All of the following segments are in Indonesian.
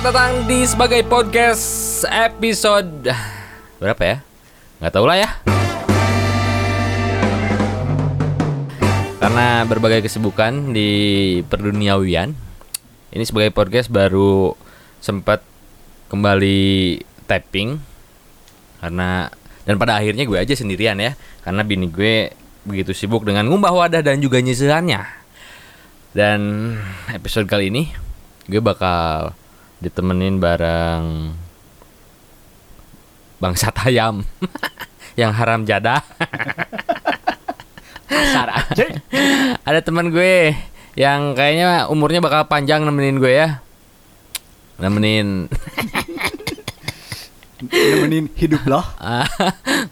Selamat datang di sebagai podcast episode berapa ya? Nggak tahu lah ya. Karena berbagai kesibukan di perduniawian, ini sebagai podcast baru sempat kembali tapping karena dan pada akhirnya gue aja sendirian ya karena bini gue begitu sibuk dengan ngumbah wadah dan juga nyisihannya dan episode kali ini gue bakal ditemenin bareng bangsat ayam yang haram jadah Kasar aja. ada teman gue yang kayaknya umurnya bakal panjang nemenin gue ya nemenin Nemenin hidup loh.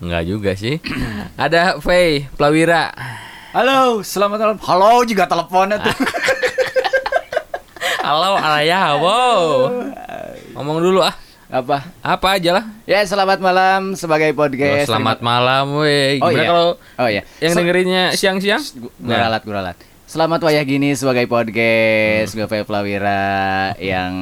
Enggak juga sih. Ada Faye Plawira. Halo, selamat malam. Halo juga teleponnya tuh. Halo Araya, wow. Ngomong dulu ah. Apa? Apa aja lah. Ya, selamat malam sebagai Oh, podcast. selamat malam, weh. Oh, iya. kalau Oh iya. yang Se- dengerinnya siang-siang? Gu-. Guralat, guralat. Selamat wayah gini sebagai podcast gue Faye Plawira yang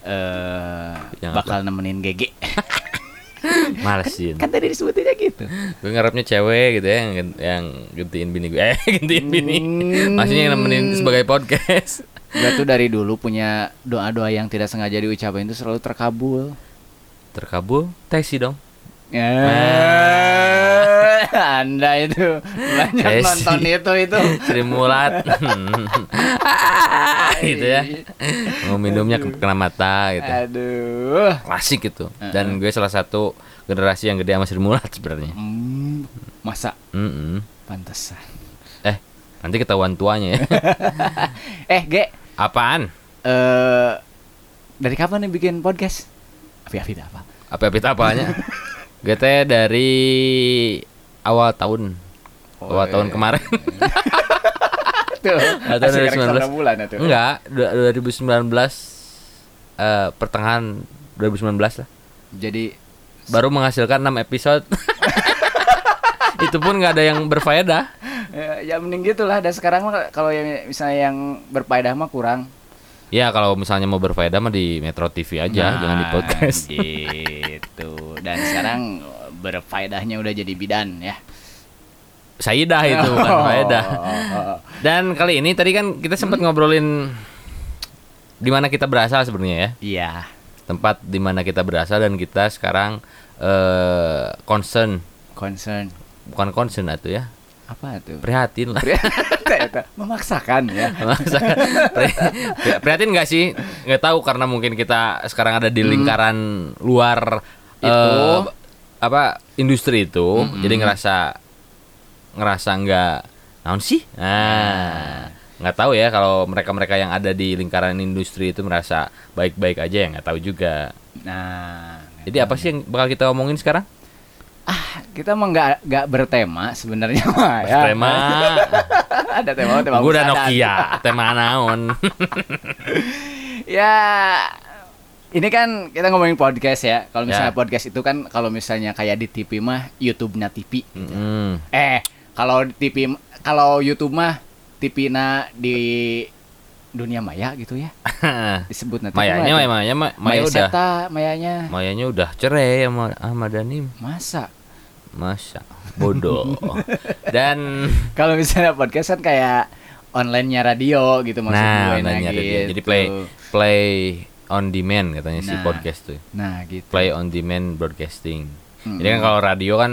eh Yang bakal nemenin GG. Malesin. kan tadi disebutinnya gitu. Gue ngarepnya cewek gitu ya yang, yang gantiin bini gue. Eh, gantiin bini. Maksudnya yang nemenin sebagai podcast. Gue tuh dari dulu punya doa-doa yang tidak sengaja diucapin itu selalu terkabul. Terkabul, tesi dong. Ya, anda itu banyak Saya nonton itu itu. Sri Mulat. gitu ya. Mau minumnya kena mata gitu. Aduh. Klasik itu. Dan gue salah satu generasi yang gede sama Sri Mulat sebenarnya. Hmm, masa Mm-mm. pantesan. Eh, nanti ketahuan tuanya ya. Eh, Ge, Apaan? eh dari kapan nih bikin podcast? Afi apa? Apa apanya? GT dari awal tahun. awal Oh, tahun iya. kemarin. Tuh, Atau asik dari rekor 19. bulan itu. Enggak, du- 2019 eh pertengahan 2019 lah. Jadi Baru menghasilkan 6 episode. Itu pun nggak ada yang berfaedah. Ya, ya mending gitulah. Dan sekarang kalau yang misalnya yang berfaedah mah kurang. Ya kalau misalnya mau berfaedah mah di Metro TV aja, Nah, jangan di podcast. Gitu. Dan sekarang berfaedahnya udah jadi bidan ya. Saidah itu bukan faedah. Oh. Dan kali ini tadi kan kita sempat ngobrolin di mana kita berasal sebenarnya ya. Iya. Tempat di mana kita berasal dan kita sekarang eh concern, Concern bukan concern atau ya. Apa tuh? Prihatin lah. Memaksakan ya. Pri- prihatin nggak sih? Nggak tahu karena mungkin kita sekarang ada di lingkaran luar Itu. eh, apa industri itu, jadi ngerasa ngerasa nggak naon sih? Nah, nggak tahu ya kalau mereka-mereka yang ada di lingkaran industri itu merasa baik-baik aja ya nggak tahu juga. Nah, Jadi apa sih yang bakal kita omongin sekarang? Ah kita mah nggak nggak bertema sebenarnya mah ya. Tema, Ada tema tema. gue udah. Nokia, tema naon? ya ini kan kita ngomongin podcast ya. Kalau misalnya Ya. podcast itu kan kalau misalnya kayak di TV mah YouTube-nya TV. Mm-mm. Eh, kalau di TV kalau YouTube mah TV-na di dunia maya gitu ya. Disebut nanti Mayanya, Maya, Maya, Maya, Maya udah, Seta, Mayanya. Mayanya udah cerai sama Ahmad Dhani. Masa? Masa bodoh. Dan Kalau misalnya podcast kan kayak online-nya radio gitu maksud nah, gue nah, dia. gitu. Jadi play play on demand katanya si Nah. podcast tuh. Nah, gitu. Play on demand broadcasting. Mm-mm. Jadi kan kalau radio kan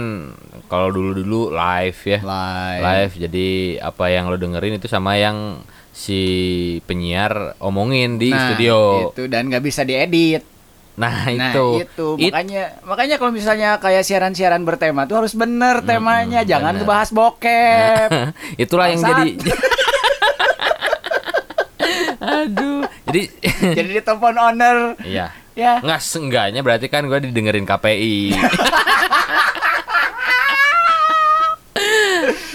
kalau dulu-dulu live ya. live. Live jadi apa yang lo dengerin itu sama yang si penyiar omongin di Nah, studio. Itu dan nggak bisa diedit. Nah, Nah, itu. itu. It- Makanya makanya kalau misalnya kayak siaran-siaran bertema tuh harus bener temanya, jangan bener. ngebahas bokep. Itulah yang jadi Aduh. Jadi Jadi ditelepon owner. Iya. Ya. Nggak seenggaknya berarti kan gue didengerin KPI.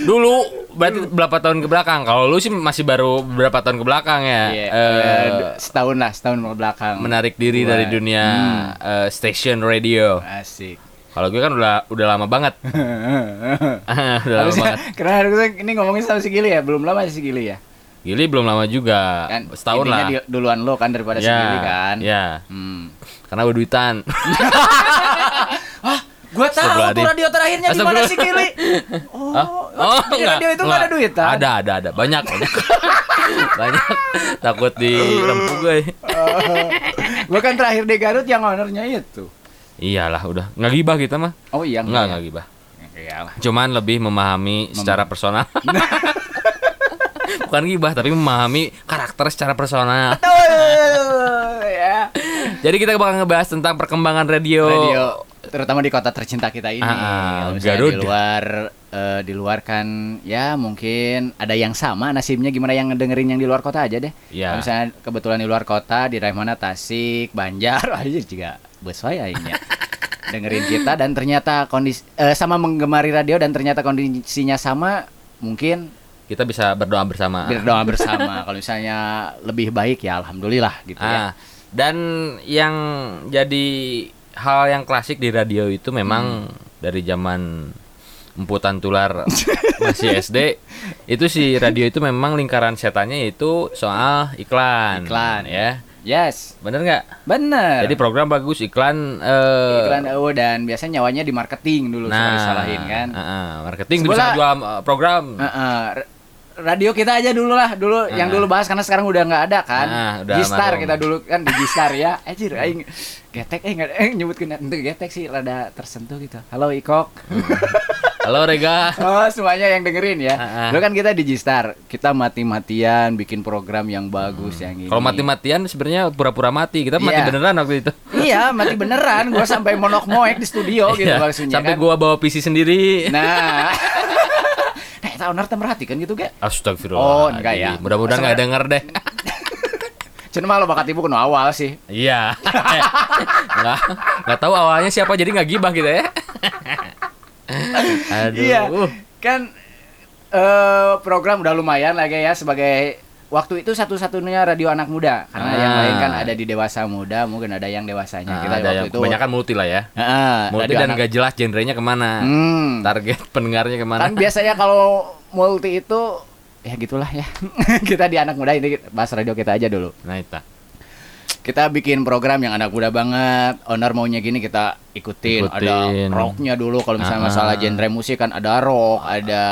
Dulu berarti berapa tahun ke belakang? Kalau lu sih masih baru berapa tahun ke belakang ya? Iya, Eh, eh, setahun lah, setahun ke belakang. menarik diri Gua- dari dunia Hmm. eh, station radio. Asik. Kalau gue kan udah udah lama banget. udah lama banget. karena harusnya ini ngomongin sama si Gili ya, belum lama si Gili ya. Gili belum lama juga, Kan setahun lah. di- duluan lo kan daripada ya, sendiri kan. ya. Hmm. Karena berduitan. Gua tahu tuh radio terakhirnya di mana sih Gili? Oh, Oh, di radio itu nggak ada duit kan? Ada, ada, ada. Banyak, banyak. banyak. Takut dirempuk gue. Gua kan terakhir di Garut yang ownernya itu. Iyalah, udah. Nggak gibah kita mah. Oh iya Enggak, ya? enggak gibah. Iyalah. Cuman lebih memahami secara personal. Bukan gibah, tapi memahami karakter secara personal. Betul ya. Jadi kita bakal ngebahas tentang perkembangan radio. Radio terutama di kota tercinta kita ini. Ah, ah, Kalau misalnya Garut. di luar eh, di luar kan ya mungkin ada yang sama nasibnya gimana yang ngedengerin yang di luar kota aja deh. Ya. Kalau misalnya kebetulan di luar kota di daerah mana Tasik, Banjar aja juga bus aingnya. dengerin kita dan ternyata kondisi eh, sama menggemari radio dan ternyata kondisinya sama mungkin Kita bisa berdoa bersama. berdoa bersama kalau misalnya lebih baik ya alhamdulillah gitu Ah, ya. dan yang jadi hal yang klasik di radio itu memang Hmm. dari zaman emputan tular masih SD itu si radio itu memang lingkaran setannya itu soal iklan. Iklan. ya. Yes, Bener nggak? bener. Jadi program bagus iklan eh, iklan EO dan biasanya nyawanya di marketing dulu nah, disalahin kan. ah, ah, marketing Sebelah- bisa jual eh, program. Heeh. R- radio kita aja dulu lah dulu yang Ah. dulu bahas karena sekarang udah nggak ada kan. Ah, Gistar almarhum. kita dulu kan di Gistar ya. Anjir aing getek eh nggak eh nyebut kena itu getek sih rada tersentuh gitu. Halo Ikok. Halo Rega. oh, semuanya yang dengerin ya. Ah, ah. Dulu kan kita di Gistar, kita mati-matian bikin program yang bagus yang ini. Hmm. Kalau mati-matian sebenarnya pura-pura mati. Kita mati Iya. beneran waktu itu. Iya, mati beneran. Gua sampai monok moek di studio gitu Iya, maksudnya Sampai kan. gua bawa PC sendiri. Nah. Owner teh merhatikan gitu ge. Astagfirullah. Oh, enggak ya. Mudah-mudahan nggak denger deh. Cuma lo bakat ibu kuno awal sih. Iya. Nggak nggak tahu awalnya siapa jadi nggak gibah gitu ya. Aduh. Iya. Kan eh program udah lumayan lagi ya sebagai waktu itu satu-satunya radio anak muda karena yang Ah. lain kan ada di dewasa muda mungkin ada yang dewasanya Nah, kita ada waktu yang itu kebanyakan multi lah ya. Heeh, Multi radio dan anak- nggak jelas genrenya ke mana. Hmm. Target pendengarnya ke mana. kan biasanya kalau multi itu ya gitulah ya kita di anak muda ini bahas radio kita aja dulu Nah itu. kita bikin program yang anak muda banget owner maunya gini kita ikutin, ada Ikutin. rocknya dulu kalau misalnya Ah. masalah genre musik kan ada rock ada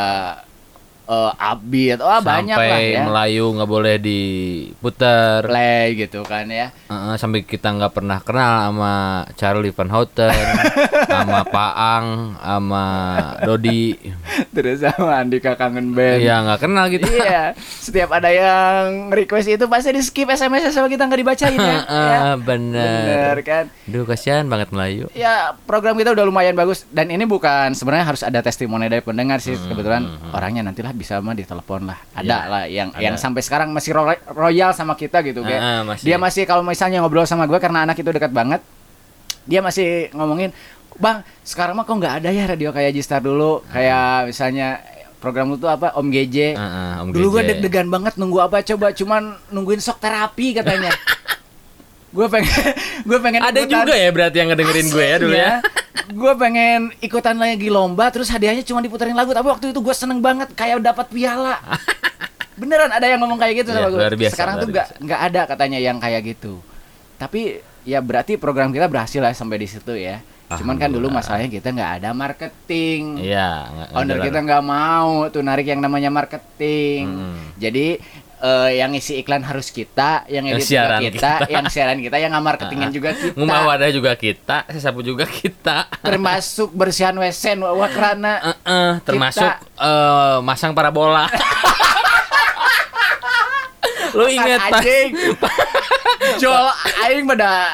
eh upbeat wah banyak lah ya Melayu nggak boleh diputer. play gitu kan ya Heeh, sampai kita nggak pernah kenal sama Charlie Van Houten, sama Paang, sama Dodi. terus sama Andika kangen band Iya nggak kenal gitu. iya setiap ada yang request itu pasti di skip SMS sama kita nggak dibacain ya, ya. Bener. bener kan Duh kasihan banget Melayu. ya program kita udah lumayan bagus dan ini bukan sebenarnya harus ada testimoni dari pendengar sih Hmm, kebetulan hmm, hmm. orangnya nantilah bisa mah ditelepon lah. Ada Iya, lah yang ada. yang sampai sekarang masih ro- royal sama kita gitu kayak Ah, ah, masih. dia masih kalau misalnya ngobrol sama gue karena anak itu dekat banget dia masih ngomongin bang sekarang mah kok nggak ada ya radio kayak Gistar dulu? Kayak misalnya program lu tuh apa Om GJ Ah, ah, Om dulu gue deg-degan banget nunggu apa coba cuman nungguin sok terapi katanya. Gue pengen gue pengen Ada ikutan- juga ya berarti yang ngedengerin gue ya dulu ya. Gue pengen ikutan lagi lomba terus hadiahnya cuma diputerin lagu tapi waktu itu gue seneng banget kayak dapat piala. Beneran ada yang ngomong kayak gitu Iya, sama gue luar biasa, sekarang tuh nggak nggak ada katanya yang kayak gitu. Tapi ya berarti program kita berhasil lah sampai di situ ya. Cuman kan dulu masalahnya kita nggak ada marketing. Iya. owner kita nggak mau tuh narik yang namanya marketing. Mm. jadi eh, yang isi iklan harus kita yang Yang edit juga siaran kita, kita. yang siaran kita yang marketingin juga kita Ngumah wadah juga kita, sesapu juga kita. termasuk bersihan wesen wakrana Eh, eh, termasuk eh, masang parabola. Lu inget pas anjing Jol aing pada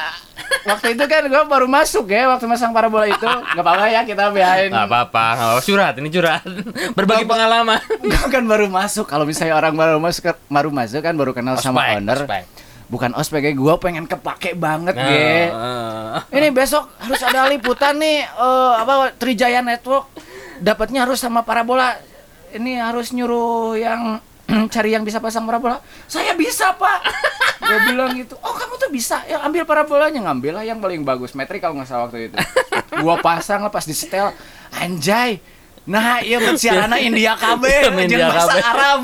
waktu itu kan gua baru masuk ya waktu masang parabola itu nggak apa-apa ya kita biarin nggak apa-apa. Curhat, ini curhat. Berbagi pengalaman. gua kan baru masuk kalau misalnya orang baru masuk baru masuk kan baru kenal sama Ospek, owner ospek. bukan ospek ya gua pengen kepake banget Nah, ge eh. ini besok harus ada liputan nih eh, apa Trijaya Network dapatnya harus sama parabola ini harus nyuruh yang cari yang bisa pasang parabola saya bisa pak gue bilang gitu oh kamu tuh bisa ya ambil parabolanya ngambil lah yang paling bagus metrik kalau nggak salah waktu itu gua pasang lah pas di setel anjay nah iya buat siarana India KB Iya, India bahasa KB. Arab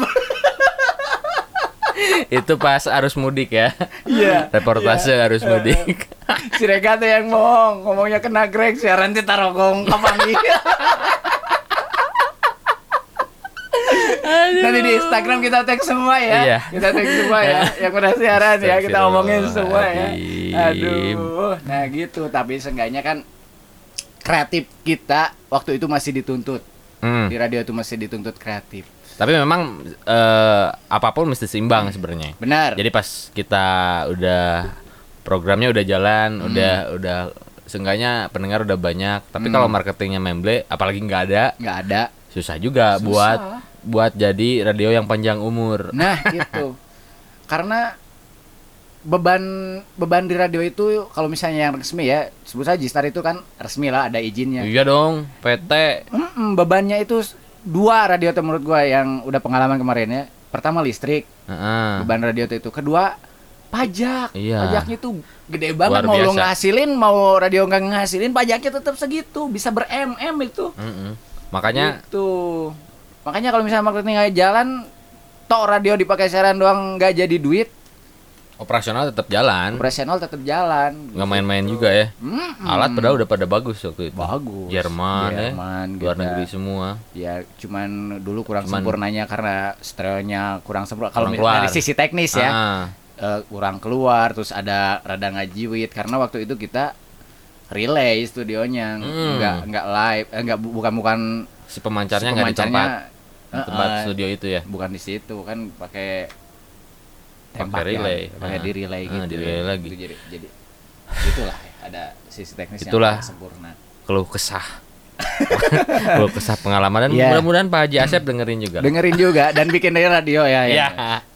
Itu pas arus mudik ya. Iya. Reportase arus mudik. si Rega tuh yang bohong, ngomongnya kena Greg, siaran ti tarogong kapangi. Nanti di Instagram kita tag semua ya. Iya. Kita tag semua ya. Yang udah siaran ya, kita omongin semua ya. Aduh. Nah gitu, tapi seenggaknya kan kreatif kita waktu itu masih dituntut. Hmm. Di radio itu masih dituntut kreatif. Tapi memang eh, apa pun mesti seimbang sebenarnya. Benar. Jadi pas kita udah programnya udah jalan, Hmm. udah udah seenggaknya pendengar udah banyak. Tapi Hmm. kalau marketingnya memble, apalagi nggak ada, nggak ada. susah juga Susah. buat buat jadi radio yang panjang umur. Nah, gitu. Karena beban beban di radio itu kalau misalnya yang resmi ya, sebut saja Star itu kan resmi lah ada izinnya. Iya dong, PT. Mm-mm, bebannya itu dua radio tuh menurut gua yang udah pengalaman kemarin ya. Pertama listrik, Heeh. beban radio itu. Kedua pajak. Iya. Pajaknya tuh gede banget Luar mau lo biasa. ngasilin mau radio nggak ngasilin pajaknya tetap segitu, bisa ber MM itu. Mm-mm. Makanya Gitu. Makanya kalau misalnya marketing nggak jalan, tok radio dipakai siaran doang nggak jadi duit, operasional tetap jalan. operasional tetap jalan. Nggak main-main juga ya. Mm-mm. Alat padahal udah pada bagus waktu itu. bagus. Jerman, Jerman, ya. Luar kita. negeri semua. Ya, cuman dulu kurang Cuman- sempurnanya karena stereonya kurang sempurna. Kalau Kurang mi- dari sisi teknis ya, Ah, eh, kurang keluar. Terus ada rada ngajiwit karena waktu itu kita relay studionya, Hmm. nggak nggak live, eh, nggak bu- bukan bukan si pemancarnya si nggak di tempat pemancarnya, di tempat eh, eh, studio itu ya. bukan di situ kan pakai Pakai tempat ya, relay. pakai Ah. di relay Ah, gitu. di relay lagi. Itu jadi jadi itulah ya, ada sisi teknis Itulah. yang sempurna. Keluh kesah. Keluh kesah pengalaman dan Iya. mudah-mudahan Pak Haji Asep dengerin juga. Dengerin juga dan bikin dari radio ya. Ya. Iya.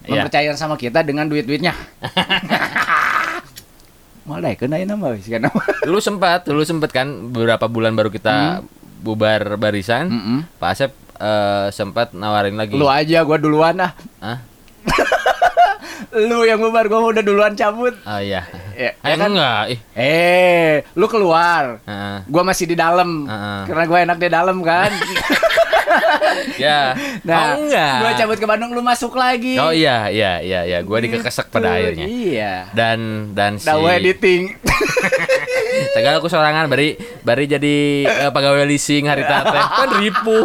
Mempercayakan sama kita dengan duit-duitnya. Malah kena nama wis kan. Dulu sempat, dulu sempat kan beberapa bulan baru kita Hmm. Bubar barisan. Mm-mm. Pak Asep eh, sempat nawarin lagi. Lu aja gua duluan ah. Hah? Lu yang bubar gua udah duluan cabut. Oh iya. Ya, ya kan? enggak. Ih. Eh, lu keluar. Heeh. Gua masih di dalam. Heeh. Karena gua enak di dalam kan. Ya. Nah, oh enggak. gua cabut ke Bandung lu masuk lagi. Oh iya, iya, iya, iya. Gua dikekesek pada Gitu, akhirnya. Iya. Dan dan si Dawa editing. Segala aku sorangan bari bari jadi eh, pegawai leasing hari tate kan ribu.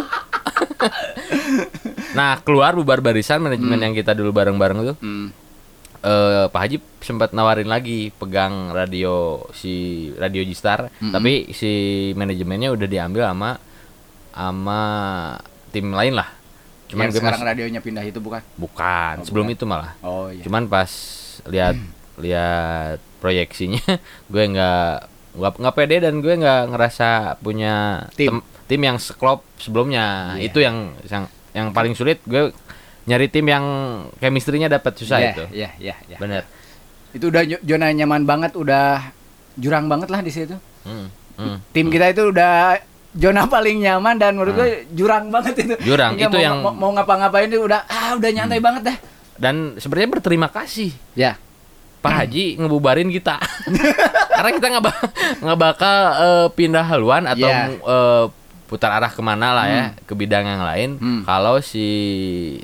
nah, keluar bubar barisan manajemen yang kita dulu bareng-bareng itu Hmm. eh Pak Haji sempat nawarin lagi pegang radio si radio Gistar, tapi si manajemennya udah diambil sama sama tim lain lah. Cuman Yang sekarang radionya pindah itu bukan? bukan, Oh, sebelum bukan. itu malah. Oh iya. Cuman pas lihat lihat proyeksinya, gue nggak nggak nggak pede dan gue nggak ngerasa punya Tim. tem- tim yang seklop sebelumnya. Iya. Itu yang yang yang paling sulit gue nyari tim yang chemistry-nya dapat susah Iya, itu. Iya, iya, iya. Bener. Itu udah zona nyaman banget, udah jurang banget lah di situ. Hmm, hmm. Tim kita itu udah zona paling nyaman dan menurut gue jurang banget itu. Hmm. Jurang, itu mau, yang- Hmm. mau, mau ngapa-ngapain itu udah ah udah nyantai banget dah. Dan sebenarnya berterima kasih Ya. Pak Haji ngebubarin kita. Karena kita nggak nggak bakal eh, pindah haluan atau Iya. eh, putar arah ke mana lah ya ke bidang yang lain. Hmm. Kalau si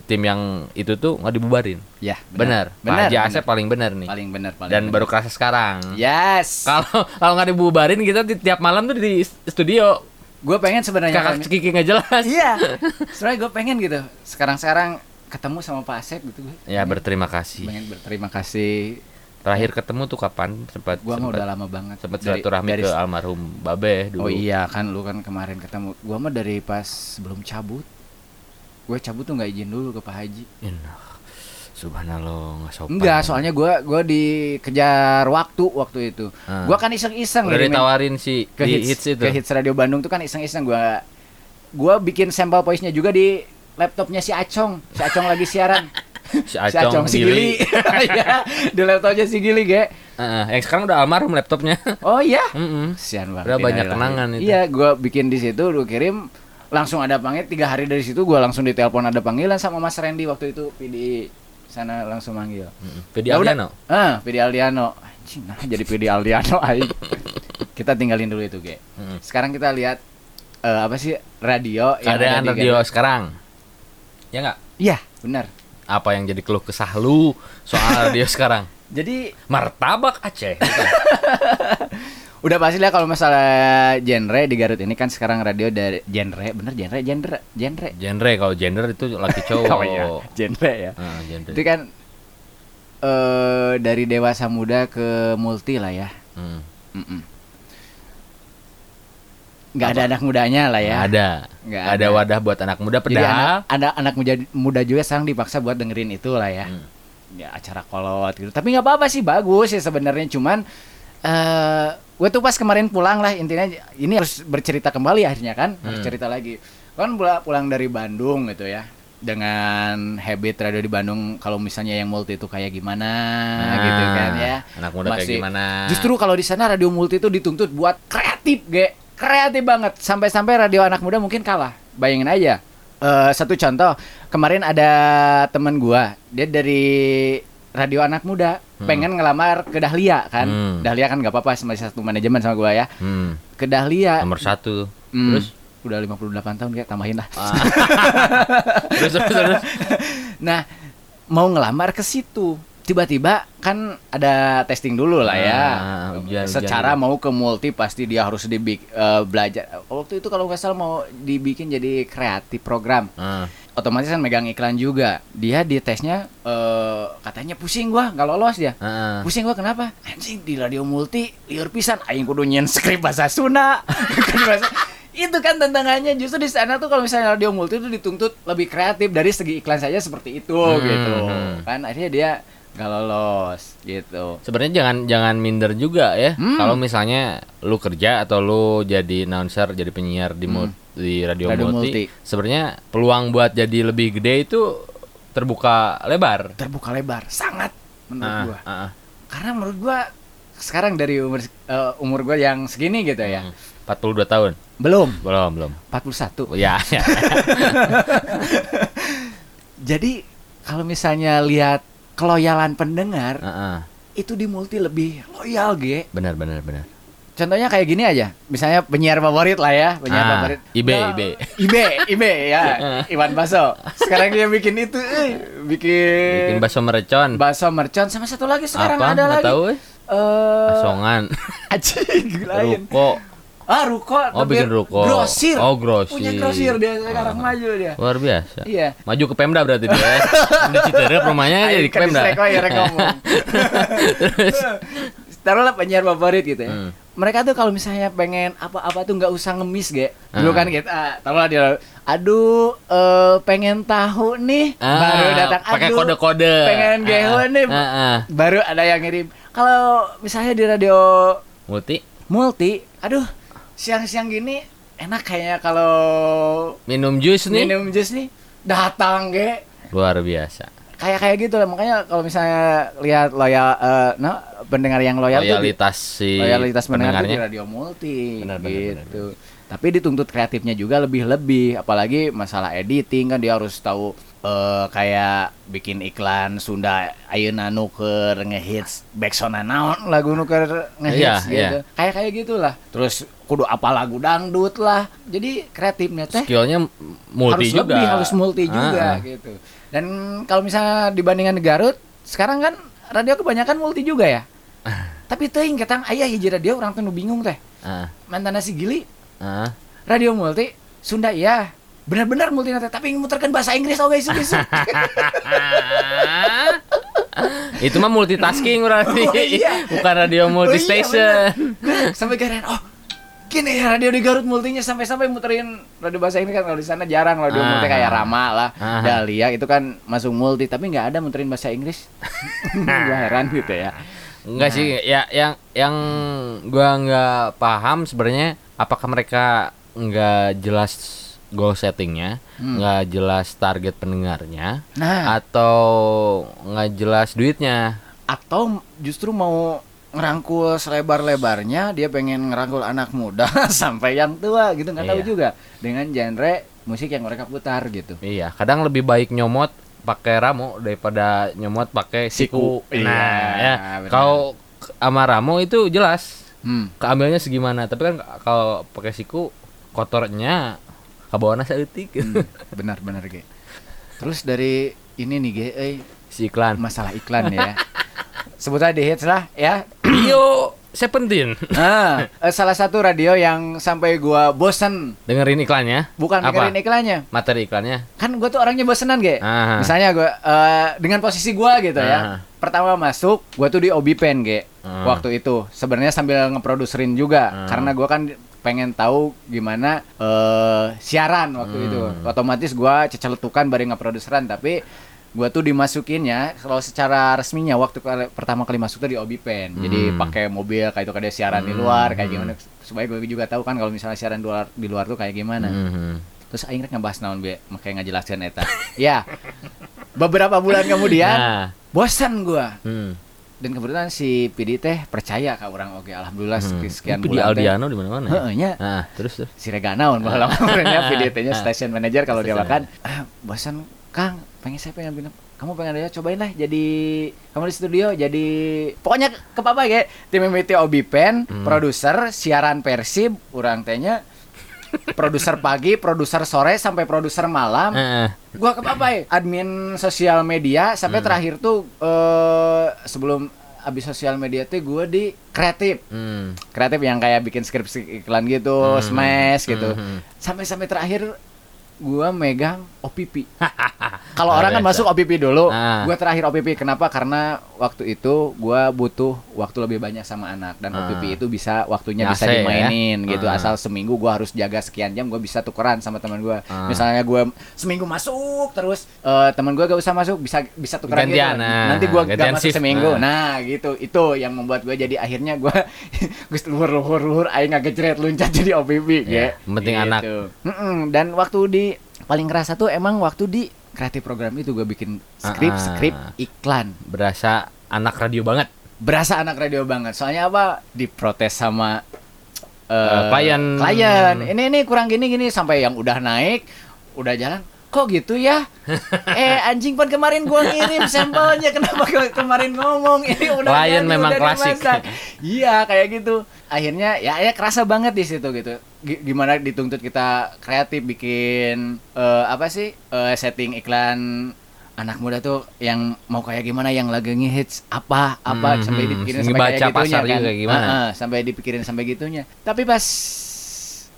tim yang itu tuh nggak dibubarin. Ya, Benar. Pak Benar. Haji benar. Asep paling benar nih. paling benar paling Dan benar. baru kerasa sekarang. Yes. Kalau kalau nggak dibubarin kita di- tiap malam tuh di studio Gue pengen sebenarnya kakak cekiki nggak jelas. Iya. Sebenarnya gue pengen gitu. Sekarang-sekarang ketemu sama Pak Asep gitu gue. Ya berterima kasih. Pengen berterima kasih. Terakhir ketemu tuh kapan? Sempat Gua mah sempat- udah lama banget. sempat Dari- silaturahmi dari- ke almarhum Babe dulu. Oh iya kan lu kan kemarin ketemu. Gua mah dari pas sebelum cabut. Gue cabut tuh nggak izin dulu ke Pak Haji. Inah, subhanallah nggak sopan. Enggak, soalnya gua gua dikejar waktu waktu itu. Ah. Gua kan iseng-iseng udah ngirimin ditawarin si ke di hits, hits, itu. ke hits radio Bandung tuh kan iseng-iseng gua gua bikin sampel voice-nya juga di laptopnya si Acong. Si Acong lagi siaran. Si Acong, si Gili. Gili. Iya, di laptopnya si Gili, ge. Heeh, yang sekarang udah almarhum laptopnya. Oh iya. Mm-mm. Kesian banget. Udah banyak kenangan itu. Iya, gua bikin di situ, lu kirim langsung ada panggil tiga hari dari situ gua langsung ditelepon ada panggilan sama Mas Randy waktu itu PD sana langsung manggil. Mm-mm. Pedi Ya. Aldiano. Ah, PD Aldiano. Anjing, nah jadi PD Aldiano aing. kita tinggalin dulu itu, Ge. Mm-mm. Sekarang kita lihat eh, apa sih radio yang ada di radio sekarang. Ya nggak? Iya, benar. Apa yang jadi keluh kesah lu soal radio sekarang? Jadi Martabak Aceh. udah pasti lah kalau masalah genre di Garut ini kan sekarang radio dari genre bener genre genre genre Genre kalau gender itu laki cowok. Oh iya, genre ya. Ah, genre. Itu kan eh dari dewasa muda ke multi lah ya. Hmm. Nggak ada anak mudanya lah ya. Nggak ada. Nggak ada. ada. wadah buat anak muda Jadi anak, padahal. ada anak muda, muda juga sekarang dipaksa buat dengerin itu lah ya. Hmm. Ya acara kolot gitu. Tapi nggak apa-apa sih bagus ya sebenarnya cuman eh gue tuh pas kemarin pulang lah intinya ini harus bercerita kembali akhirnya kan harus Hmm. cerita lagi kan pula- pulang dari Bandung gitu ya dengan habit radio di Bandung kalau misalnya yang multi itu kayak gimana Nah, gitu kan ya anak muda kayak Masih- gimana? Justru kalau di sana radio multi itu dituntut buat kreatif, ge. Kreatif banget. Sampai-sampai radio anak muda mungkin kalah. Bayangin aja. Eh, satu contoh, kemarin ada temen gua, dia dari radio anak muda, pengen ngelamar ke Dahlia kan. Hmm. Dahlia kan nggak apa-apa masih satu manajemen sama gua ya. Hmm. Ke Dahlia. Nomor satu. Hmm, Terus? udah 58 tahun kayak tambahin lah. Ah. terus, terus, terus. Nah, mau ngelamar ke situ. Tiba-tiba kan ada testing dulu lah ya. Ah, ujian, Secara ujian. mau ke multi pasti dia harus dibik eh, belajar. Waktu itu kalau nggak salah mau dibikin jadi kreatif program. Ah. Otomatis kan megang iklan juga. Dia di tesnya eh, katanya pusing gua nggak lolos dia. Ah. Pusing gua kenapa? Anjing di radio multi liur pisan aing kudu nyen skrip bahasa Sunda. Bahasa- itu kan tantangannya justru di sana tuh kalau misalnya radio multi itu dituntut lebih kreatif dari segi iklan saja seperti itu Hmm, gitu hmm. kan akhirnya dia nggak lolos gitu Sebenarnya jangan jangan minder juga ya. Hmm. Kalau misalnya lu kerja atau lu jadi announcer, jadi penyiar di mul- di radio, Hmm. Radio multi, multi. sebenarnya peluang buat jadi lebih gede itu terbuka lebar. terbuka lebar sangat menurut Ah, gua ah, ah. karena menurut gua sekarang dari umur eh, umur gua yang segini gitu ya Hmm. 42 tahun. belum Belum, belum. 41 Oh, ya, ya. jadi kalau misalnya lihat keloyalan pendengar Ah, ah. itu di multi lebih loyal ge Benar, benar, benar. Contohnya kayak gini aja, misalnya penyiar favorit lah ya, penyiar Ah, favorit. Ibe, Ya, Ibe. Ibe, Ibe ya, Iwan Baso. Sekarang dia bikin itu, eh, bikin, Bikin bakso merecon. bakso mercon sama satu lagi sekarang Apa? ada Nggak lagi. tahu eh. Eh, Asongan. Acing lain. Ruko. Ah, Ruko. Oh, bikin ruko. Grosir. Oh, grosir. Punya grosir dia sekarang Ah. maju dia. Luar biasa. Iya. Maju ke Pemda berarti dia. Di Citerep rumahnya jadi ke Pemda. ngomong. Taruhlah penyiar favorit gitu ya. Hmm. Mereka tuh kalau misalnya pengen apa-apa tuh nggak usah ngemis, ge. Ah. Dulu kan kita, taruhlah dia, aduh, eh, pengen tahu nih, Ah, baru datang. pakai "Aduh, kode-kode. Pengen geho Ah, nih, ah, ah. baru ada yang ngirim. Kalau misalnya di radio Multi multi, aduh, siang-siang gini enak kayaknya kalau minum jus nih. minum jus nih, datang, ge. Luar biasa. kayak kayak gitu lah makanya kalau misalnya lihat loyal eh, no, pendengar yang loyal tuh di- Loyalitas si loyalitas pendengar tuh di radio multi Benar, benar, gitu tapi dituntut kreatifnya juga lebih lebih apalagi masalah editing kan dia harus tahu eh, kayak bikin iklan Sunda ayeuna nuker ngehits backsound naon lagu nuker ngehits Iya, gitu. kayak kayak gitulah. Terus kudu apa lagu dangdut lah. Jadi kreatifnya teh Skillnya multi harus juga. lebih harus multi juga Ah, ah. gitu. Dan kalau misalnya dibandingkan di Garut sekarang kan radio kebanyakan multi juga ya. Tapi teuing ketang ayah hiji radio orang tuh bingung teh. Ah, mantan nasi gili ah. radio multi Sunda iya benar-benar multi nanti tapi muterkan bahasa Inggris oh guys isu Itu mah multitasking berarti. Oh, iya. Bukan radio multi Oh, iya, station. sampai keren oh gini ya radio di Garut multinya sampai-sampai muterin radio bahasa Inggris kan kalau di sana jarang radio Ah. multi kayak Rama lah Ah. Dahlia itu kan masuk multi tapi nggak ada muterin bahasa Inggris gua heran gitu ya Enggak sih, ya yang yang gua nggak paham sebenarnya apakah mereka nggak jelas goal settingnya, Hmm. nggak jelas target pendengarnya, nah atau nggak jelas duitnya. atau justru mau ngerangkul selebar-lebarnya dia pengen ngerangkul anak muda sampai yang tua gitu nggak tahu Iya. juga dengan genre musik yang mereka putar gitu Iya, kadang lebih baik nyomot pakai ramo daripada nyomot pakai siku. Siku. Nah, Iya, ya. Kalau sama ramo itu jelas hmm. keambilnya segimana, tapi kan kalau pakai siku kotornya kabawana saeutik. Hmm, benar-benar gitu terus dari ini nih ge euy, Si iklan. masalah iklan ya. Sebut aja di hits lah ya. Yo, Seventeen. Nah, eh, salah satu radio yang sampai gua bosen Dengerin iklannya? bukan Apa? dengerin iklannya. Materi iklannya? Kan gua tuh orangnya bosenan, ge. Misalnya gua eh, dengan posisi gua gitu Ah. ya. Pertama masuk, gua tuh di Obi Pen, ge. Ah. Waktu itu sebenarnya sambil ngeproduserin juga karena gua kan pengen tahu gimana eh siaran waktu Hmm. itu. Otomatis gua ceceletukan bari ngeproduseran tapi gua tuh dimasukinnya kalau secara resminya waktu kali- pertama kali masuk tuh di Obi Pen. Jadi Hmm. pakai mobil kayak itu kayak siaran di Hmm. luar kayak gimana supaya gue juga tahu kan kalau misalnya siaran di luar di luar tuh kayak gimana. Mhm. Terus rek ngebahas naon be, makanya ngajelaskeun eta. ya. Beberapa bulan kemudian Nah, bosan gua. hmm. Dan kebetulan si PD teh percaya ka orang oke alhamdulillah Hmm. seki- sekian Itu di bulan teh. Aldiano di mana-mana. ya? Heeh. Nah, terus terus. Si Rega naon baheula namanya PD teh nya Ah. station manager kalau dia makan. Ah, bosan Kang, pengen saya pengen bilang kamu pengen ada cobain lah jadi kamu di studio jadi pokoknya ke papa ya tim MIT Obi Pen Hmm. produser siaran Persib orang tehnya produser pagi produser sore sampai produser malam Heeh. gua ke apa ya admin sosial media sampai terakhir tuh eh sebelum abis sosial media tuh gue di kreatif Hmm. kreatif yang kayak bikin skripsi iklan gitu Hmm. smash gitu Hmm. sampai sampai terakhir gua megang OPP kalau orang kan masuk OPP dulu Ah. gua terakhir OPP kenapa karena waktu itu gua butuh waktu lebih banyak sama anak dan Ah. OPP itu bisa waktunya Nyase bisa ya? dimainin gitu Ah. asal seminggu gua harus jaga sekian jam gua bisa tukeran sama teman gua Ah. misalnya gua seminggu masuk terus eh, teman gua gak usah masuk bisa bisa tukeran Gantian, gitu nah. nanti gua gak masuk shift, seminggu nah. nah gitu itu yang membuat gua jadi akhirnya gua gus luhur luhur luhur aing ngagejret loncat jadi OPP Ya, ya penting anak. Mm-mm, dan waktu di paling kerasa tuh emang waktu di kreatif program itu gue bikin skrip Ah. skrip iklan. Berasa anak radio banget. berasa anak radio banget. Soalnya apa? Diprotes sama eh, Eh, klien. klien. Ini ini kurang gini gini. Sampai yang udah naik udah jalan kok gitu ya? Eh anjing pan kemarin gua ngirim sampelnya. Kenapa ke- kemarin ngomong? Ini udah Klien memang udah klasik. iya kayak gitu. Akhirnya ya ya kerasa banget di situ gitu gimana dituntut kita kreatif bikin eh, apa sih eh, setting iklan anak muda tuh yang mau kayak gimana yang lagi ngehits apa apa Hmm, sampai hmm. dipikirin Ngebaca sampai kayak gitunya pasar kan juga kayak gimana. Heeh, sampai dipikirin sampai gitunya tapi pas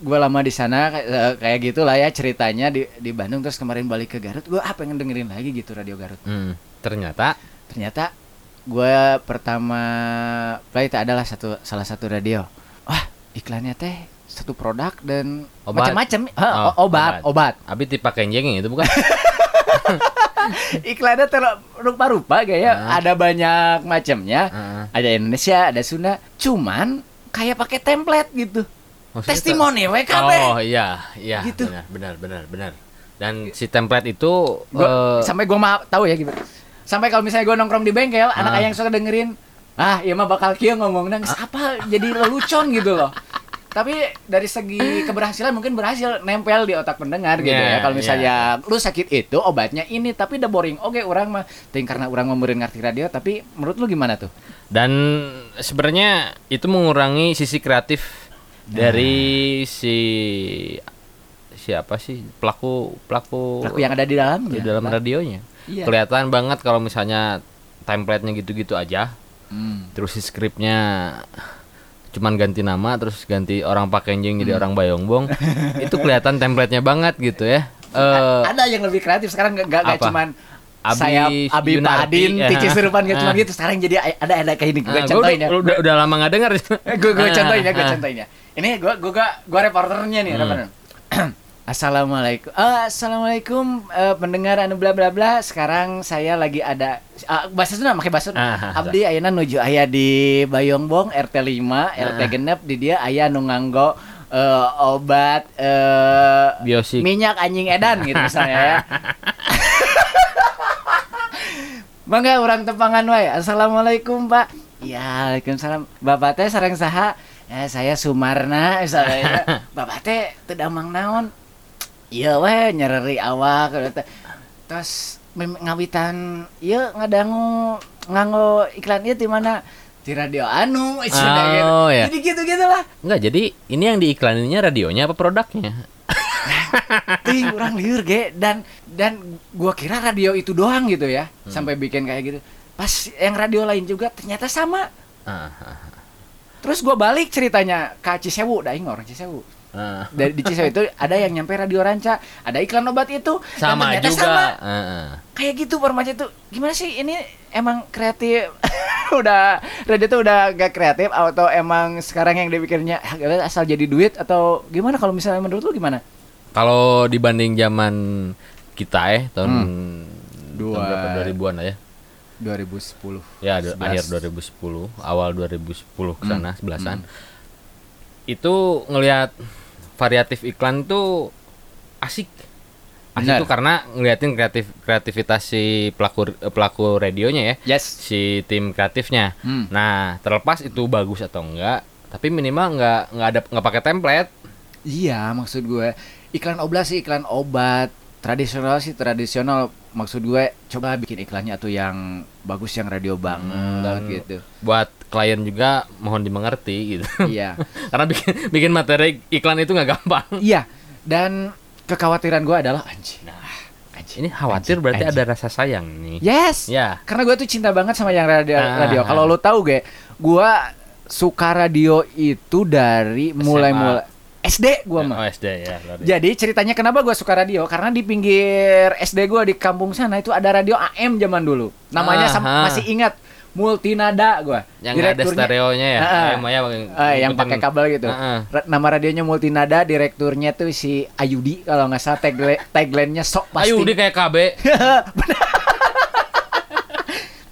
gue lama di sana kayak, eh, kayak gitulah ya ceritanya di di Bandung terus kemarin balik ke Garut gue ah pengen dengerin lagi gitu radio Garut Hmm. Ternyata ternyata gue pertama play itu adalah satu salah satu radio wah iklannya teh satu produk dan macam-macam Oh, obat obat Abi tipe kenjeng itu bukan? iklannya rupa-rupa kayak Ah. ada banyak macamnya Heeh. ada Indonesia ada Sunda cuman kayak pakai template gitu Maksudnya testimoni WKB Oh iya, iya. Gitu. Benar, benar, benar, benar. Dan si template itu Gua, eh, sampai gua mah tahu ya gimana. Sampai kalau misalnya gua nongkrong di bengkel, anak Ah. ayang suka dengerin, ah iya mah bakal kieu ngomong nang apa jadi lelucon gitu loh. Tapi dari segi keberhasilan mungkin berhasil nempel di otak pendengar gitu Yeah, ya. Kalau misalnya lu sakit itu obatnya ini tapi udah boring. Oke, orang mah ting karena orang memberi ngerti radio tapi menurut lu gimana tuh? dan sebenarnya itu mengurangi sisi kreatif dari si siapa sih pelaku pelaku Laku yang ada di dalam di dalam radionya. Iya. Kelihatan banget kalau misalnya template-nya gitu-gitu aja. Hmm. Terus si skripnya cuman ganti nama terus ganti orang pakenjing jadi orang bayongbong. itu kelihatan template-nya banget gitu ya. Eh ada yang lebih kreatif sekarang nggak apa? cuman Abi saya Abi Pak Yunarti, Adin, ya. Tici Serupan gitu cuma Ah. gitu. Sekarang jadi ada ada kayak ini. Gue gua contohin udah, ya. udah, udah lama nggak dengar. gue gue Ah, contohin ya, gue ah. contohin ya. Ini gue gue gue reporternya nih, Hmm. Assalamualaikum, Ah, assalamualaikum eh, pendengar anu bla bla bla. Sekarang saya lagi ada ah, bahasa Sunda, pakai bahasa Sunda. Ah, Abdi ayana nuju aya di Bayongbong RT 5 RT Ah. genep di dia aya nu nganggo eh, obat eh, Biosik. minyak anjing edan gitu misalnya ya. Mangga orang tepangan wae. Assalamualaikum, Pak. Ya, Waalaikumsalam. Bapak teh sareng saha? Ya, saya Sumarna misalnya. ya. Bapak teh teu damang naon? Iya weh, nyereri awak. Terus ngawitan ieu ngadangu nganggo iklan ieu di mana? Di radio anu. Oh, ya. Jadi gitu-gitu lah. Enggak, jadi ini yang diiklaninnya radionya apa produknya? Ih, orang liur ge dan dan gua kira radio itu doang gitu ya Hmm. sampai bikin kayak gitu. Pas yang radio lain juga ternyata sama. Ah, ah, Terus gua balik ceritanya ke Cisewu, dah orang Cisewu. Ah. Dari di Cisewu itu ada yang nyampe radio Ranca, ada iklan obat itu sama juga. sama. Ah. Kayak gitu formatnya tuh. Gimana sih ini emang kreatif? udah radio tuh udah gak kreatif atau emang sekarang yang dipikirnya "Ah, asal jadi duit atau gimana kalau misalnya menurut lu gimana? Kalau dibanding zaman kita eh tahun Hmm. tahun berapa 2000-an lah ya. 2010. Ya, ada 11. akhir 2010, awal 2010 ke sana, Hmm. sebelasan. Itu ngelihat variatif iklan tuh asik. Asik tuh karena ngeliatin kreatif kreativitas si pelaku pelaku radionya ya, Yes. si tim kreatifnya. Hmm. Nah, terlepas itu bagus atau enggak, tapi minimal nggak nggak ada nggak pakai template. Iya, maksud gue iklan obat sih iklan obat tradisional sih tradisional. Maksud gue coba bikin iklannya tuh yang bagus yang radio banget dan- gitu. Buat klien juga mohon dimengerti gitu. Iya. Karena bikin bikin materi iklan itu nggak gampang. Iya. Dan kekhawatiran gue adalah anjing. Nah, anjing. Ini khawatir Anjing, berarti anjing. ada rasa sayang nih. Yes. Ya. Karena gue tuh cinta banget sama yang radio. Ah. radio. Kalau lo tahu gue, gue suka radio itu dari mulai mulai SD gue mah. Oh, SD ya. Jadi ceritanya kenapa gue suka radio? Karena di pinggir SD gue di kampung sana itu ada radio AM zaman dulu. Namanya Aha. masih ingat Multinada gue. Yang nggak ada stereonya ya. Ah, Eh, Maya pakai- Ah, yang ngikutin- pakai kabel gitu. Ah, ah. Ra- Nama radionya Multinada, direkturnya tuh si Ayudi kalau nggak salah tagline tagline-nya sok pasti. Ayo dia kayak KB.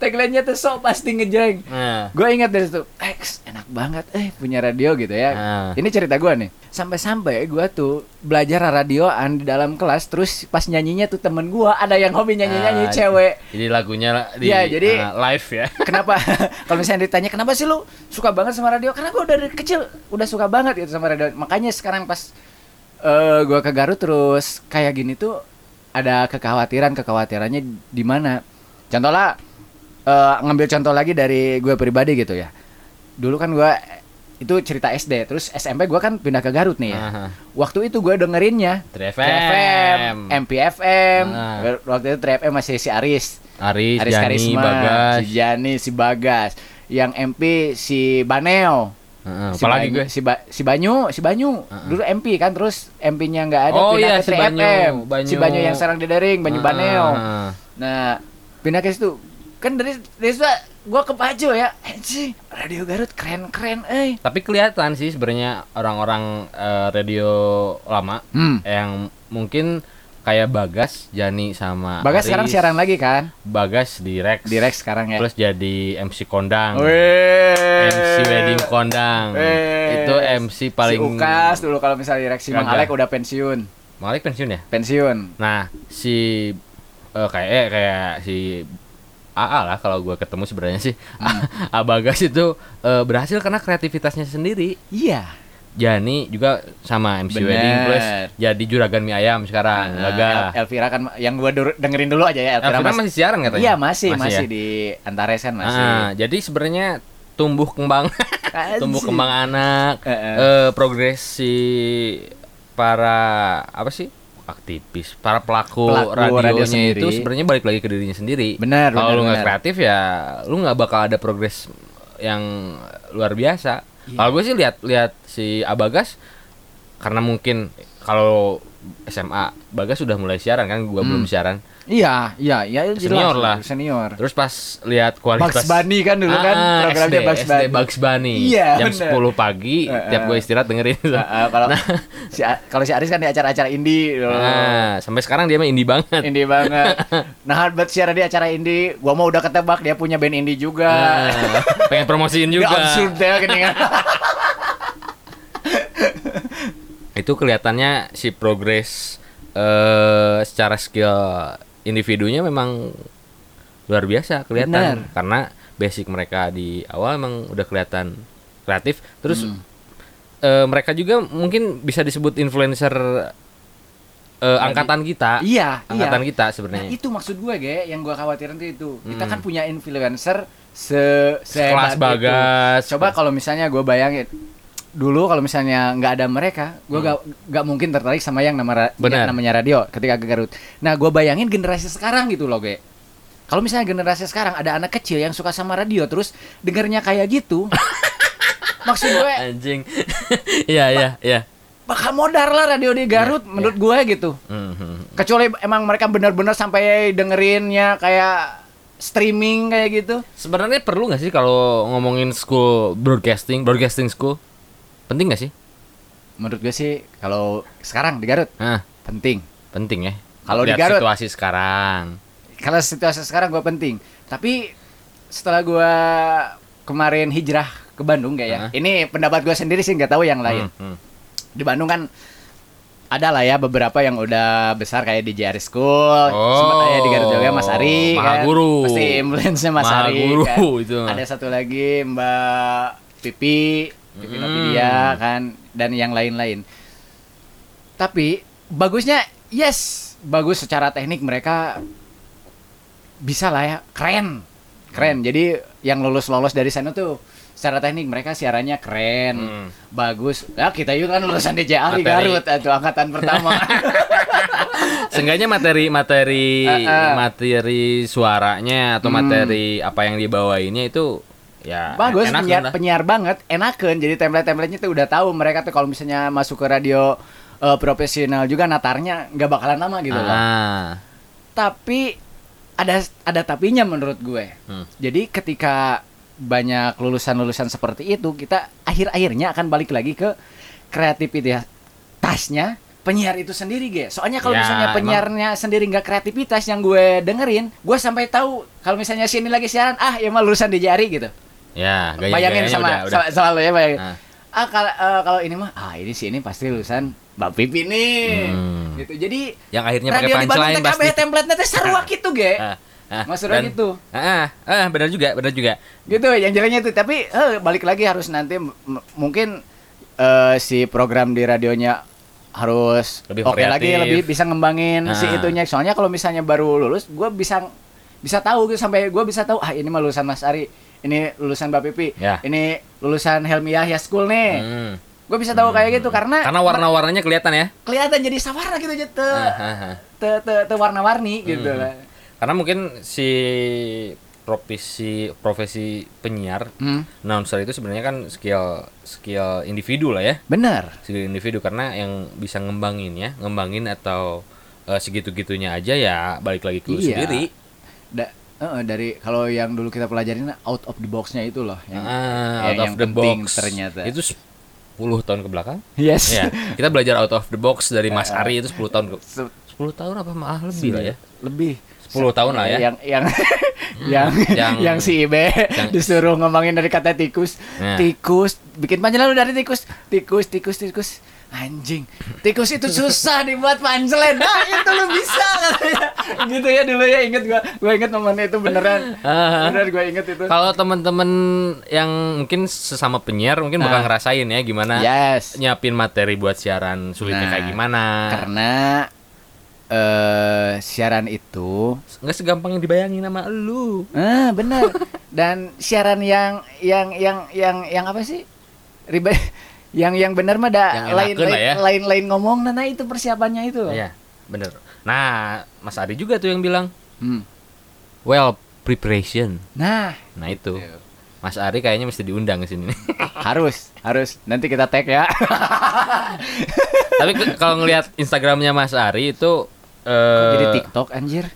Tagline-nya tuh sok pasti ngejeng. Nah. Gue ingat dari situ, X enak banget eh punya radio gitu ya. Ah. Ini cerita gue nih. Sampai-sampai gue tuh belajar radioan di dalam kelas, terus pas nyanyinya tuh temen gue ada yang hobi nyanyi-nyanyi Ah, cewek. Jadi lagunya la- di Iya, jadi- ah, live ya. Kenapa? Kalau misalnya ditanya kenapa sih lu suka banget sama radio? Karena gue dari kecil udah suka banget gitu sama radio. Makanya sekarang pas eh gue ke Garut terus kayak gini tuh ada kekhawatiran kekhawatirannya di mana? Contoh lah eh, ngambil contoh lagi dari gue pribadi gitu ya. Dulu kan gue itu cerita SD, terus SMP gue kan pindah ke Garut nih ya. Aha. Waktu itu gue dengerinnya 3FM. MPFM. Waktu itu 3FM masih si Aris. Aris, Aris Jani, Karisma, Bagas. si Jani, si Bagas. Yang MP si Baneo. Heeh, Si apalagi Banyu- gue. si, Ba- si Banyu, si Banyu. Heeh. Dulu MP kan terus MP-nya nggak ada Oh pindah iya, ke si 3FM. Banyu, Si Banyu. Banyu yang sekarang di Dering, Banyu Heeh, Baneo. Nah, pindah ke situ. Kan dari dari ke Pajo ya. Anjing, Radio Garut keren-keren, eh. Tapi kelihatan sih sebenarnya orang-orang eh, radio lama Hmm. yang mungkin kayak Bagas, Jani sama Bagas Aris. sekarang siaran lagi kan? Bagas di Rex. Di Rex sekarang ya. Terus jadi MC kondang. Weh. MC wedding kondang. Weh. Itu MC paling si Ukas dulu kalau misalnya di Rex si Mang. Alek udah pensiun. Malik pensiun ya? Pensiun. Nah, si eh, kayak eh, kayak si AA lah kalau gue ketemu sebenarnya sih Hmm. Abagas itu eh, berhasil karena kreativitasnya sendiri. Iya. Jani juga sama MC Bener. Wedding plus jadi juragan mie ayam sekarang. Nah, Gagah. El- Elvira kan yang gua dur- dengerin dulu aja ya Elvira, Elvira mas- masih siaran katanya? Iya masih masih, ya? di Antares kan masih. Ah, jadi sebenarnya tumbuh kembang tumbuh kembang anak Eh, eh. eh, progresi para apa sih aktivis para pelaku, Pelaku radio radionya sendiri. itu sebenarnya balik lagi ke dirinya sendiri Benar, kalau lu nggak kreatif ya lu nggak bakal ada progres yang luar biasa Iya. kalau gue sih lihat lihat si Abagas karena mungkin kalau SMA Bagas sudah mulai siaran kan gua belum Hmm. siaran Iya, iya, iya jelas, Senior lah. Senior. terus pas lihat kualitas Bugs Bunny kan dulu kan Ah, programnya SD, Bugs SD Bunny. Bugs Bunny. Iya, Jam bener. 10 pagi Eh, tiap eh. gue istirahat dengerin. Ah, ah, kalau si A- kalau si Aris kan di acara-acara indie dulu. Nah, sampai sekarang dia mah indie banget. Indie banget. Nah, buat siaran di acara indie, gua mau udah ketebak dia punya band indie juga. Nah, pengen promosiin Ya juga. absurd deh geningan. Itu kelihatannya si progres eh secara skill individunya memang luar biasa kelihatan Benar. karena basic mereka di awal emang udah kelihatan kreatif. Terus Hmm. eh, mereka juga mungkin bisa disebut influencer eh, angkatan kita. Iya, Angkatan iya. kita Nah, sebenarnya. itu maksud gue, Ge, yang gue khawatirin tuh itu. Kita Hmm. kan punya influencer se sehebat Kelas itu. Bagas. Coba kalau misalnya gue bayangin dulu kalau misalnya nggak ada mereka, gue gak, gak mungkin tertarik sama yang nama yang namanya radio ketika ke Garut. Nah, gue bayangin generasi sekarang gitu loh, gue. Kalau misalnya generasi sekarang ada anak kecil yang suka sama radio terus dengernya kayak gitu, maksud gue Anjing. Iya, iya, iya. bakal modar lah radio di Garut Iya, menurut gue gitu. Mhm. Kecuali emang mereka benar-benar sampai dengerinnya kayak streaming kayak gitu. Sebenarnya perlu nggak sih kalau ngomongin school broadcasting, broadcasting school? Penting nggak sih? Menurut gue sih kalau sekarang di Garut Nah, penting. penting ya. Kalau di Garut. situasi sekarang. Kalau situasi sekarang gue penting. Tapi setelah gue kemarin hijrah ke Bandung kayak ya. Hah? Ini pendapat gue sendiri sih nggak tahu yang lain. Hmm, hmm. Di Bandung kan ada lah ya beberapa yang udah besar kayak di JR School, Oh, sempat ya di Garut juga Mas Ari Maha kan. Guru. Pasti influence-nya Mas Maha Ari Guru kan. itu. Ada satu lagi Mbak Pipi, Pipi Hmm. Kan dan yang lain-lain. Tapi bagusnya yes, bagus secara teknik mereka bisa lah ya, keren. Keren. Jadi yang lulus-lolos dari sana tuh secara teknik mereka siarannya keren, Hmm. bagus. Ya kita juga kan lulusan Materi. Garut atau angkatan pertama. Seenggaknya materi materi Ah, ah. materi suaranya atau Hmm. materi apa yang dibawainnya itu ya bagus enak penyiar, penyiar banget, enakan. Jadi template-templatenya tuh udah tahu mereka tuh kalau misalnya masuk ke radio eh, profesional juga natarnya nggak bakalan lama gitu loh. Ah. Tapi ada ada tapinya menurut gue. Hmm. Jadi ketika banyak lulusan-lulusan seperti itu, kita akhir-akhirnya akan balik lagi ke kreativitasnya penyiar itu sendiri, Ge. Soalnya kalau Ya, misalnya emang- penyiarnya sendiri nggak kreativitas yang gue dengerin, gue sampai tahu kalau misalnya sini lagi siaran, ah ya mah lulusan di jari gitu. Ya, gaya bayangin sama, udah, udah. lo ya bayangin. Nah. Ah kalau eh, kalau ini mah ah ini sih ini pasti lulusan Mbak Pipi nih. Hmm. Gitu. Jadi Yang akhirnya pakai di Bandung punchline pasti. template-nya teh sarua gitu, Ge. Ah, ah, Maksudnya dan- gitu. Ah, ah, ah, benar juga, benar juga. gitu yang jeleknya itu tapi eh, balik lagi harus nanti mungkin eh, si program di radionya harus Lebih oke lagi variatif. lebih bisa ngembangin si Ah. itunya soalnya kalau misalnya baru lulus gue bisa bisa tahu gitu sampai gue bisa tahu ah ini mah lulusan Mas Ari ini lulusan Mbak Pipi Ya. ini lulusan Helmi Yahya School nih Hmm. gue bisa tahu kayak gitu karena Karena warna-warnanya kelihatan ya. kelihatan jadi sawarna gitu aja te, Ah, ah, ah. te, te, te warna-warni gitu Hmm. lah Karena mungkin si profesi profesi penyiar hmm. announcer itu sebenarnya kan skill skill individu lah ya bener skill individu karena yang bisa ngembangin ya ngembangin atau eh, segitu-gitunya aja ya balik lagi ke lu Iya. sendiri da, eh, dari kalau yang dulu kita pelajarin out of the box-nya itu loh yang, ah, yang- out of yang the penting box. ternyata. itu 10 tahun ke belakang? Yes. Ya kita belajar out of the box dari Mas Ah. Ari itu 10 tahun ke Se- 10 tahun apa malah lebih lah ya. lebih. 10 tahun lah ya. yang yang yang Yang- yang si Ibe yang- disuruh ngembangin dari kata tikus. Nah. tikus bikin panjang dari tikus. Tikus tikus tikus anjing tikus itu susah dibuat punchline nah itu lu bisa katanya. Gitu ya dulu ya inget gua. Gua inget momennya itu beneran. Beneran gua inget itu. Kalau teman-teman yang mungkin sesama penyiar mungkin bakal Ah. ngerasain ya gimana yes. nyiapin materi buat siaran sulitnya Nah, kayak gimana. karena eh siaran itu nggak segampang yang dibayangin sama lu. ah benar dan siaran yang yang yang yang yang apa sih? Ribet yang yang benar mah ada lain lain, ya. lain lain ngomong nah, nah itu persiapannya itu Iya, bener. Nah, Mas Ari juga tuh yang bilang Hmm. well preparation. nah Nah itu, Mas Ari kayaknya mesti diundang ke sini. harus harus nanti kita tag ya Tapi kalau ngelihat Instagramnya Mas Ari itu eh jadi TikTok anjir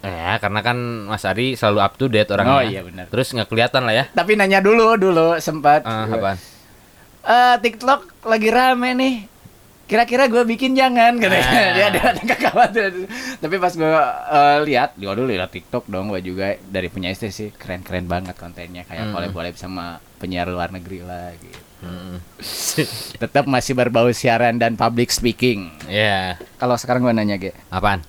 Ya, karena kan Mas Ari selalu up to date orangnya. Oh, iya, benar. Terus nggak kelihatan lah ya. tapi nanya dulu dulu sempat apaan? Eh, TikTok lagi rame nih. Kira-kira gue bikin jangan katanya. Ah. Dia ada kekhawatiran. Tapi pas gue lihat, gue dulu lihat TikTok dong gue juga dari punya istri sih keren-keren banget kontennya kayak Hmm. collab-collab sama penyiar luar negeri lah gitu. Hmm. Tetap masih berbau siaran dan public speaking. Ya, Kalau sekarang gue nanya, Ge. apaan?